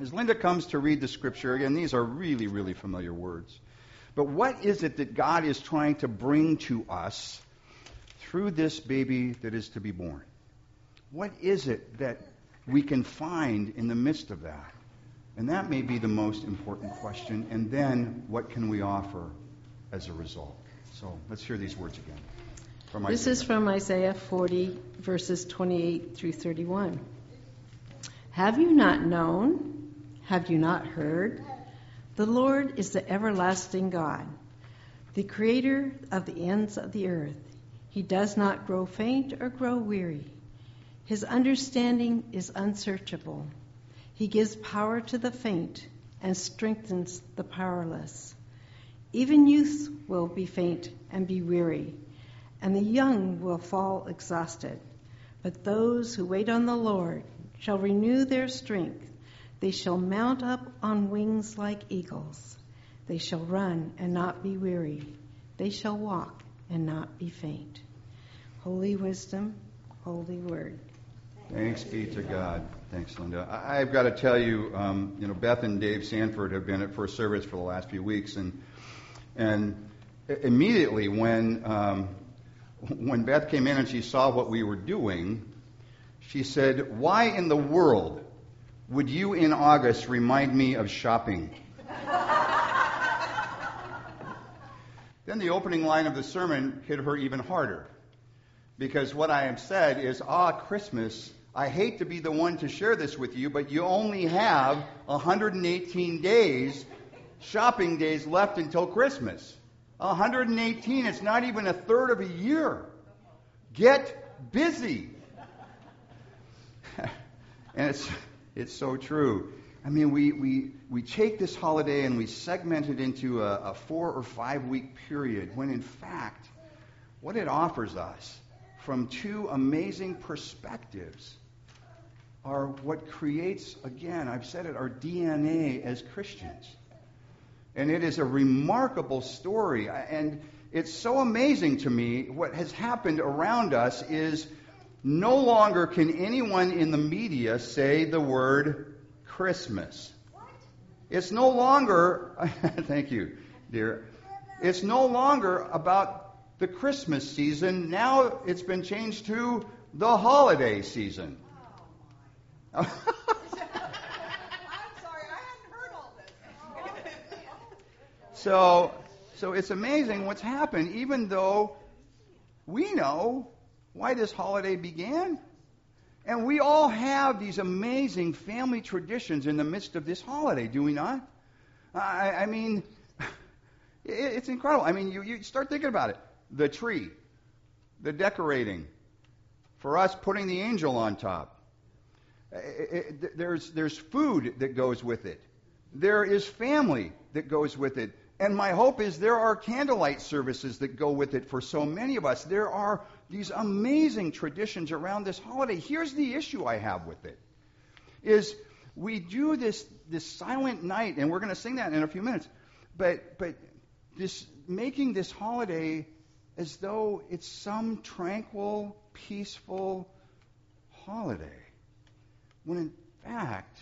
As Linda comes to read the scripture, again, these are really, really familiar words. But what is it that God is trying to bring to us through this baby that is to be born? What is it that we can find in the midst of that? And that may be the most important question. And then, what can we offer as a result? So let's hear these words again. From this is from Isaiah 40, verses 28 through 31. Have you not known? Have you not heard? The Lord is the everlasting God, the creator of the ends of the earth. He does not grow faint or grow weary. His understanding is unsearchable. He gives power to the faint and strengthens the powerless. Even youth will be faint and be weary, and the young will fall exhausted. But those who wait on the Lord shall renew their strength. They shall mount up on wings like eagles. They shall run and not be weary. They shall walk and not be faint. Holy wisdom, holy word. Thanks be to God. Thanks, Linda. I, have got to tell you, um, you know, Beth and Dave Sanford have been at First Service for the last few weeks, and and immediately when um, when Beth came in and she saw what we were doing, she said, "Why in the world would you in August remind me of shopping? then the opening line of the sermon hit her even harder. Because what I have said is, ah, Christmas, I hate to be the one to share this with you, but you only have 118 days, shopping days left until Christmas. 118, it's not even a third of a year. Get busy. and it's it's so true. I mean, we, we, we take this holiday and we segment it into a, a four or five week period when, in fact, what it offers us from two amazing perspectives are what creates, again, I've said it, our DNA as Christians. And it is a remarkable story. And it's so amazing to me what has happened around us is no longer can anyone in the media say the word Christmas. What? It's no longer, thank you, dear. It's no longer about the Christmas season. Now it's been changed to the holiday season. Oh. I'm sorry, I hadn't heard all this. so, so it's amazing what's happened, even though we know why this holiday began. And we all have these amazing family traditions in the midst of this holiday, do we not? I, I mean, it, it's incredible. I mean, you, you start thinking about it. The tree, the decorating, for us putting the angel on top. It, it, there's, there's food that goes with it. There is family that goes with it. And my hope is there are candlelight services that go with it for so many of us. There are these amazing traditions around this holiday. Here's the issue I have with it is we do this this silent night and we're going to sing that in a few minutes. But but this making this holiday as though it's some tranquil, peaceful holiday. When in fact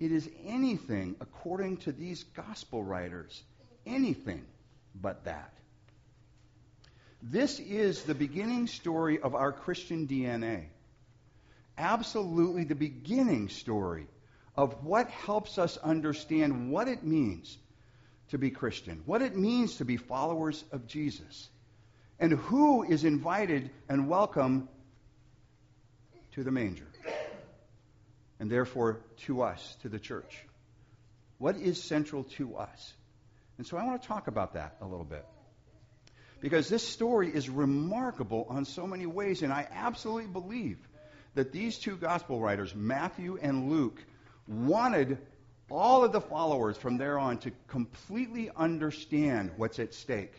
it is anything according to these gospel writers, anything but that. This is the beginning story of our Christian DNA. Absolutely the beginning story of what helps us understand what it means to be Christian, what it means to be followers of Jesus, and who is invited and welcome to the manger, and therefore to us, to the church. What is central to us? And so I want to talk about that a little bit because this story is remarkable on so many ways, and I absolutely believe that these two gospel writers, Matthew and Luke, wanted all of the followers from there on to completely understand what's at stake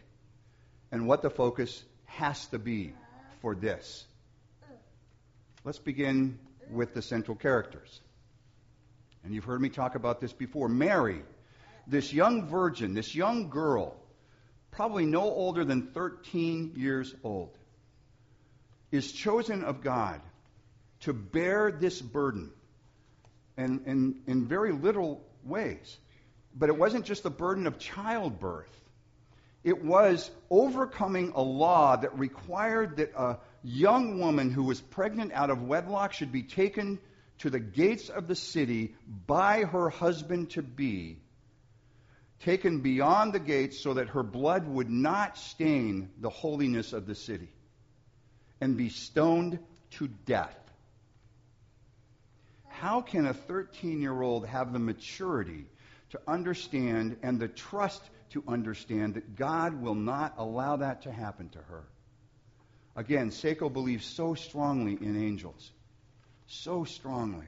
and what the focus has to be for this. Let's begin with the central characters. And you've heard me talk about this before. Mary, this young virgin, this young girl, probably no older than 13 years old, is chosen of God to bear this burden and, and in very little ways. But it wasn't just the burden of childbirth. It was overcoming a law that required that a young woman who was pregnant out of wedlock should be taken to the gates of the city by her husband to be, taken beyond the gates so that her blood would not stain the holiness of the city, and be stoned to death. How can a 13 year old have the maturity to understand and the trust to understand that God will not allow that to happen to her? Again, Seiko believes so strongly in angels, so strongly.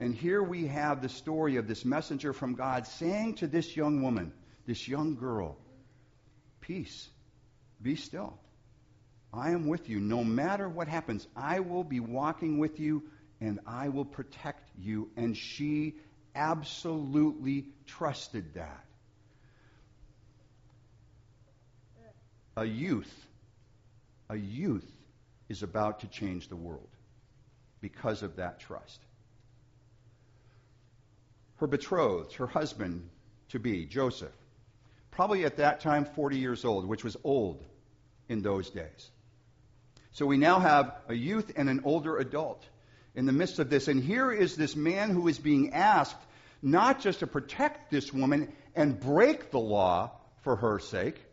And here we have the story of this messenger from God saying to this young woman, this young girl, Peace, be still. I am with you. No matter what happens, I will be walking with you and I will protect you. And she absolutely trusted that. A youth, a youth is about to change the world because of that trust. Her betrothed, her husband to be, Joseph, probably at that time 40 years old, which was old in those days. So we now have a youth and an older adult in the midst of this. And here is this man who is being asked not just to protect this woman and break the law for her sake,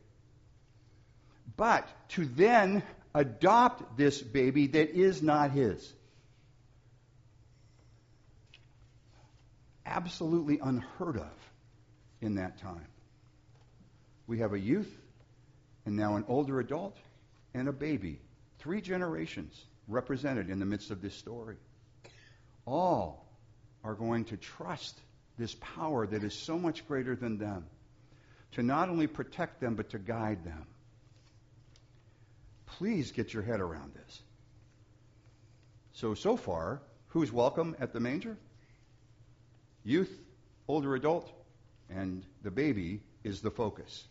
but to then adopt this baby that is not his. Absolutely unheard of in that time. We have a youth, and now an older adult, and a baby. Three generations represented in the midst of this story. All are going to trust this power that is so much greater than them to not only protect them, but to guide them. Please get your head around this. So, so far, who's welcome at the manger? Youth, older adult, and the baby is the focus.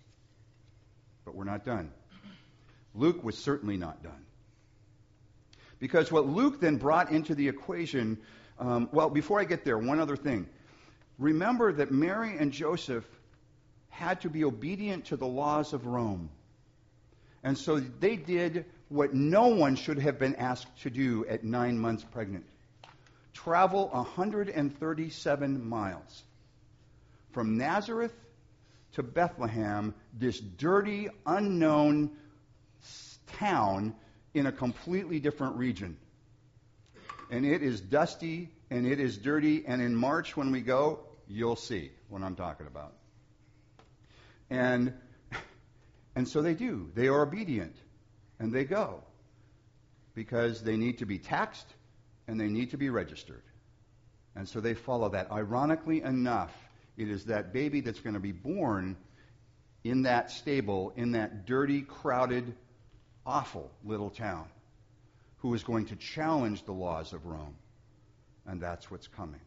But we're not done. Luke was certainly not done. Because what Luke then brought into the equation, um, well, before I get there, one other thing. Remember that Mary and Joseph had to be obedient to the laws of Rome. And so they did what no one should have been asked to do at nine months pregnant travel 137 miles from Nazareth to Bethlehem, this dirty, unknown town in a completely different region. And it is dusty and it is dirty, and in March when we go, you'll see what I'm talking about. And and so they do. They are obedient and they go because they need to be taxed and they need to be registered. And so they follow that. Ironically enough, it is that baby that's going to be born in that stable, in that dirty, crowded, awful little town, who is going to challenge the laws of Rome. And that's what's coming.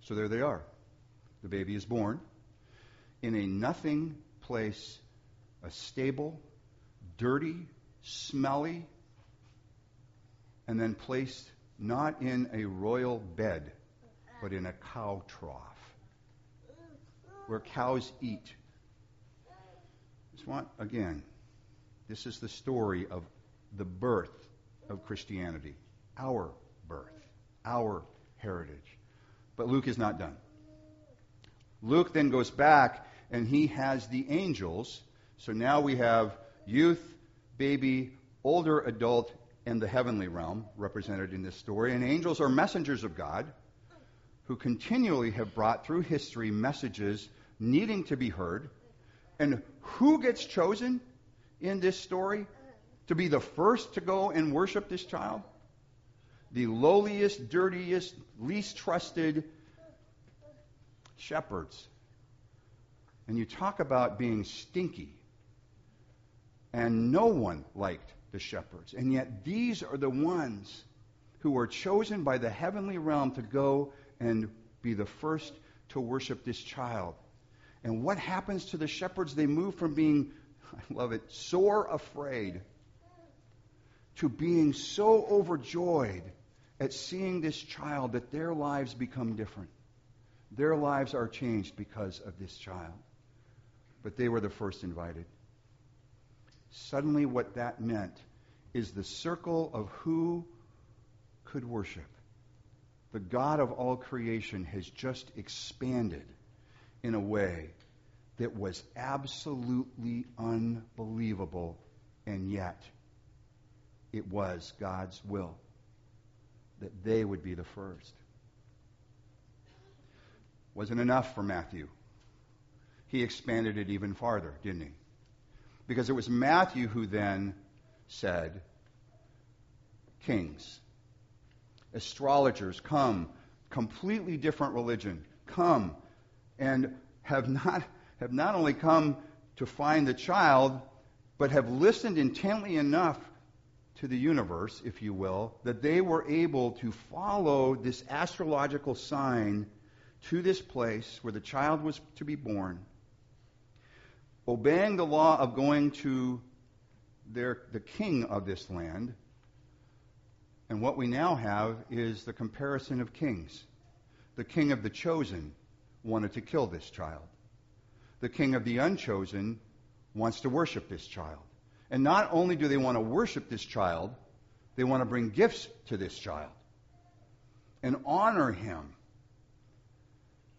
So there they are. The baby is born in a nothing place, a stable, dirty, smelly, and then placed not in a royal bed, but in a cow trough where cows eat. Just want, again, this is the story of the birth of Christianity, our birth, our heritage. But Luke is not done. Luke then goes back and he has the angels. So now we have youth, baby, older adult, and the heavenly realm represented in this story. And angels are messengers of God who continually have brought through history messages needing to be heard. And who gets chosen in this story to be the first to go and worship this child? The lowliest, dirtiest, least trusted shepherds. And you talk about being stinky. And no one liked the shepherds. And yet these are the ones who were chosen by the heavenly realm to go and be the first to worship this child. And what happens to the shepherds? They move from being, I love it, sore afraid to being so overjoyed at seeing this child that their lives become different. Their lives are changed because of this child. But they were the first invited. Suddenly, what that meant is the circle of who could worship. The God of all creation has just expanded in a way that was absolutely unbelievable, and yet it was God's will that they would be the first. Wasn't enough for Matthew. He expanded it even farther, didn't he? Because it was Matthew who then said, Kings, astrologers, come, completely different religion, come and have not, have not only come to find the child, but have listened intently enough to the universe, if you will, that they were able to follow this astrological sign to this place where the child was to be born, obeying the law of going to their, the king of this land. And what we now have is the comparison of kings. The king of the chosen wanted to kill this child. The king of the unchosen wants to worship this child. And not only do they want to worship this child, they want to bring gifts to this child and honor him.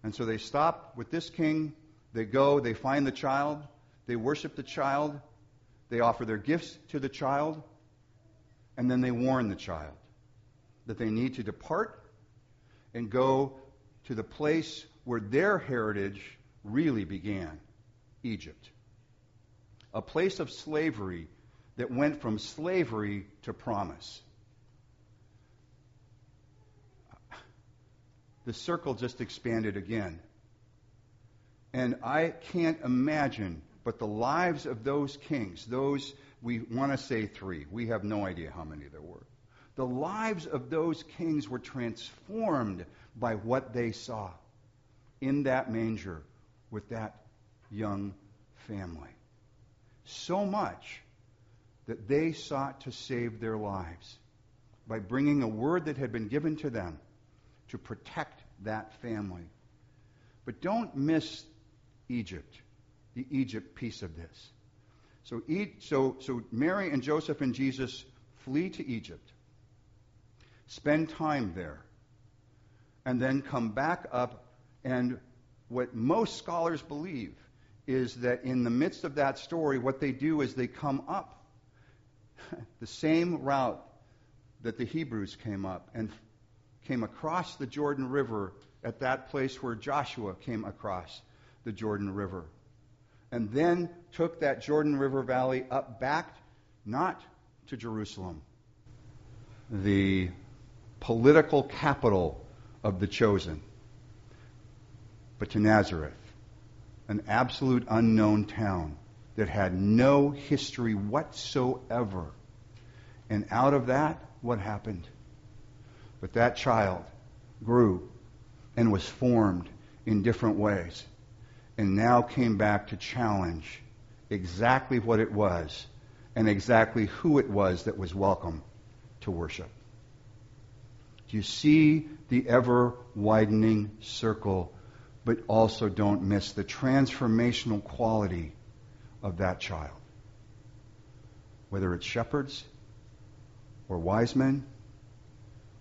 And so they stop with this king. They go, they find the child, they worship the child, they offer their gifts to the child, and then they warn the child that they need to depart and go to the place where their heritage really began Egypt a place of slavery that went from slavery to promise. The circle just expanded again. And I can't imagine, but the lives of those kings, those, we want to say three, we have no idea how many there were. The lives of those kings were transformed by what they saw in that manger with that young family so much that they sought to save their lives by bringing a word that had been given to them to protect that family. But don't miss Egypt, the Egypt piece of this. So, so, so Mary and Joseph and Jesus flee to Egypt, spend time there, and then come back up. And what most scholars believe is that in the midst of that story, what they do is they come up the same route that the Hebrews came up and came across the Jordan River at that place where Joshua came across the Jordan River. And then took that Jordan River Valley up back, not to Jerusalem, the political capital of the chosen, but to Nazareth an absolute unknown town that had no history whatsoever. And out of that, what happened? But that child grew and was formed in different ways and now came back to challenge exactly what it was and exactly who it was that was welcome to worship. Do you see the ever widening circle but also don't miss the transformational quality of that child. Whether it's shepherds or wise men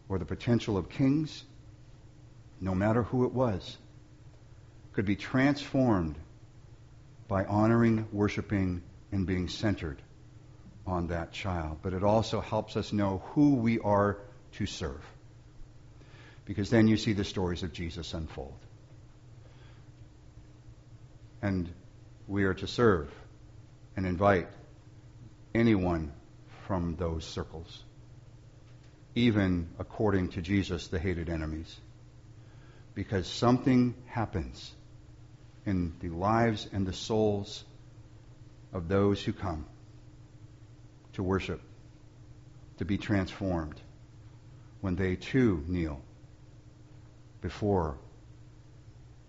or the potential of kings, no matter who it was, could be transformed by honoring, worshiping, and being centered on that child. But it also helps us know who we are to serve. Because then you see the stories of Jesus unfold and we are to serve and invite anyone from those circles, even according to Jesus, the hated enemies. Because something happens in the lives and the souls of those who come to worship, to be transformed, when they too kneel before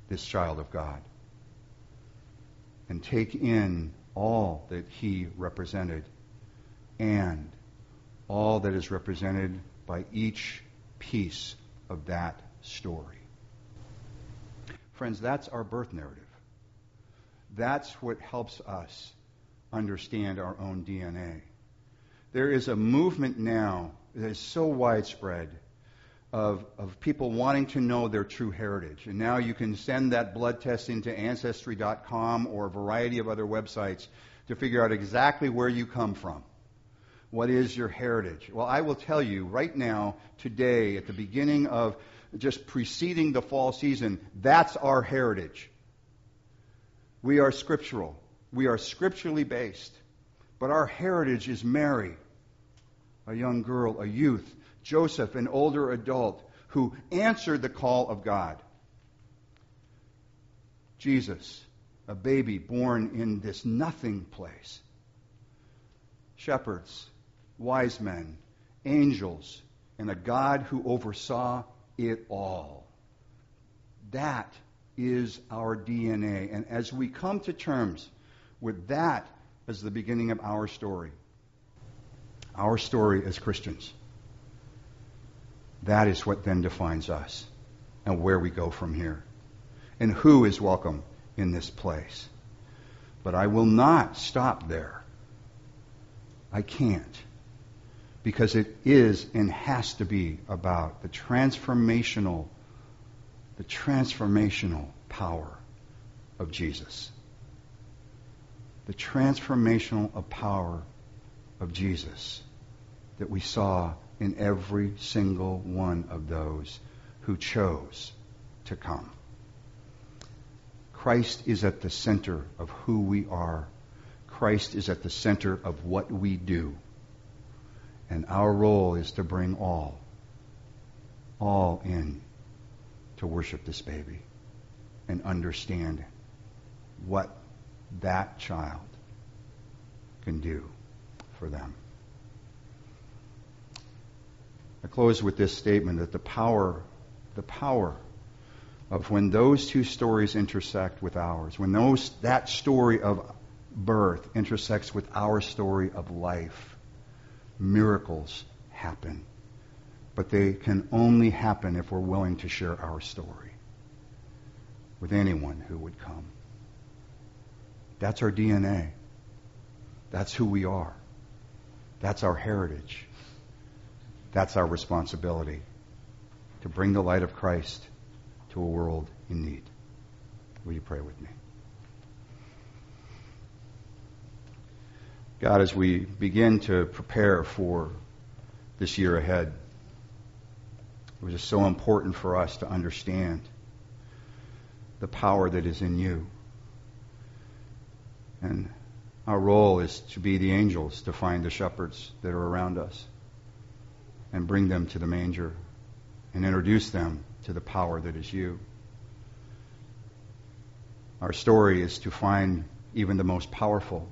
this child of God and take in all that he represented and all that is represented by each piece of that story. Friends, that's our birth narrative. That's what helps us understand our own DNA. There is a movement now that is so widespread of, of people wanting to know their true heritage. And now you can send that blood test into Ancestry.com or a variety of other websites to figure out exactly where you come from. What is your heritage? Well, I will tell you right now, today, at the beginning of just preceding the fall season, that's our heritage. We are scriptural. We are scripturally based. But our heritage is Mary, a young girl, a youth, Joseph, an older adult, who answered the call of God. Jesus, a baby born in this nothing place. Shepherds, wise men, angels, and a God who oversaw it all. That is our DNA. And as we come to terms with that as the beginning of our story, our story as Christians, that is what then defines us and where we go from here and who is welcome in this place. But I will not stop there. I can't. Because it is and has to be about the transformational, the transformational power of Jesus. The transformational power of Jesus that we saw in every single one of those who chose to come. Christ is at the center of who we are. Christ is at the center of what we do. And our role is to bring all, all in to worship this baby and understand what that child can do for them. I close with this statement that the power, the power of when those two stories intersect with ours, when those, that story of birth intersects with our story of life, miracles happen. But they can only happen if we're willing to share our story with anyone who would come. That's our DNA. That's who we are. That's our heritage. That's our responsibility to bring the light of Christ to a world in need. Will you pray with me? God, as we begin to prepare for this year ahead, was just so important for us to understand the power that is in you. And our role is to be the angels, to find the shepherds that are around us and bring them to the manger and introduce them to the power that is you. Our story is to find even the most powerful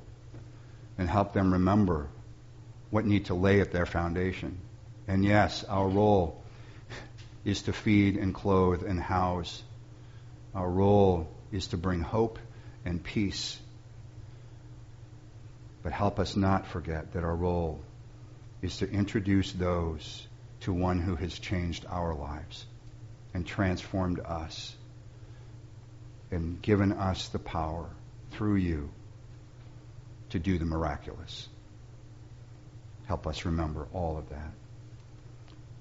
and help them remember what need to lay at their foundation. And yes, our role is to feed and clothe and house. Our role is to bring hope and peace. But help us not forget that our role is to introduce those to one who has changed our lives and transformed us and given us the power through you to do the miraculous. Help us remember all of that.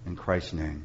In Christ's name,